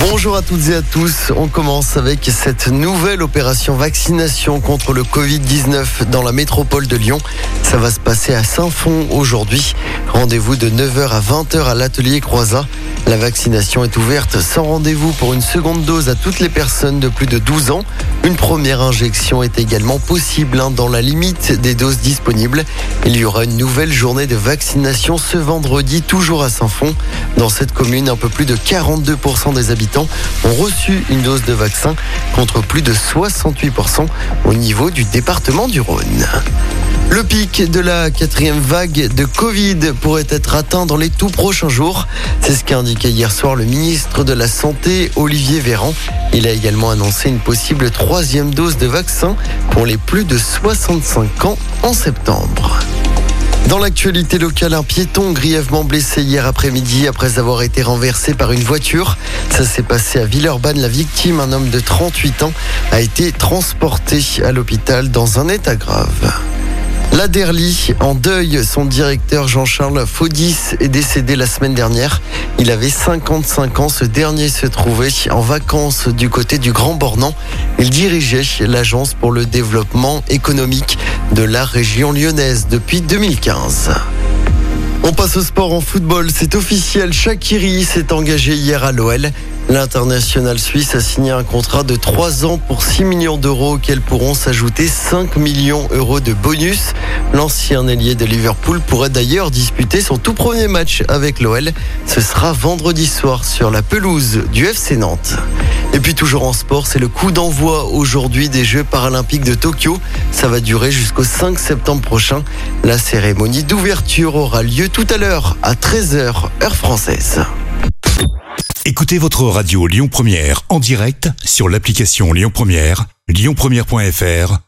Bonjour à toutes et à tous. On commence avec cette nouvelle opération vaccination contre le Covid-19 dans la métropole de Lyon. Ça va se passer à Saint-Fond aujourd'hui. Rendez-vous de 9h à 20h à l'atelier Croisat. La vaccination est ouverte sans rendez-vous pour une seconde dose à toutes les personnes de plus de 12 ans. Une première injection est également possible hein, dans la limite des doses disponibles. Il y aura une nouvelle journée de vaccination ce vendredi, toujours à Saint-Fond. Dans cette commune, un peu plus de 42% des habitants ont reçu une dose de vaccin contre plus de 68% au niveau du département du Rhône. Le pic de la quatrième vague de Covid pourrait être atteint dans les tout prochains jours. C'est ce qu'a indiqué hier soir le ministre de la Santé, Olivier Véran. Il a également annoncé une possible troisième dose de vaccin pour les plus de 65 ans en septembre. Dans l'actualité locale, un piéton grièvement blessé hier après-midi après avoir été renversé par une voiture. Ça s'est passé à Villeurbanne. La victime, un homme de 38 ans, a été transporté à l'hôpital dans un état grave. La Derly, en deuil, son directeur Jean-Charles Faudis est décédé la semaine dernière. Il avait 55 ans. Ce dernier se trouvait en vacances du côté du Grand Bornand. Il dirigeait l'agence pour le développement économique de la région lyonnaise depuis 2015. On passe au sport en football. C'est officiel. Shakiri s'est engagé hier à l'OL. L'international suisse a signé un contrat de 3 ans pour 6 millions d'euros auxquels pourront s'ajouter 5 millions d'euros de bonus. L'ancien ailier de Liverpool pourrait d'ailleurs disputer son tout premier match avec l'OL. Ce sera vendredi soir sur la pelouse du FC Nantes. Et puis toujours en sport, c'est le coup d'envoi aujourd'hui des Jeux paralympiques de Tokyo. Ça va durer jusqu'au 5 septembre prochain. La cérémonie d'ouverture aura lieu tout à l'heure à 13h heure française. Écoutez votre radio Lyon Première en direct sur l'application Lyon Première, lyonpremière.fr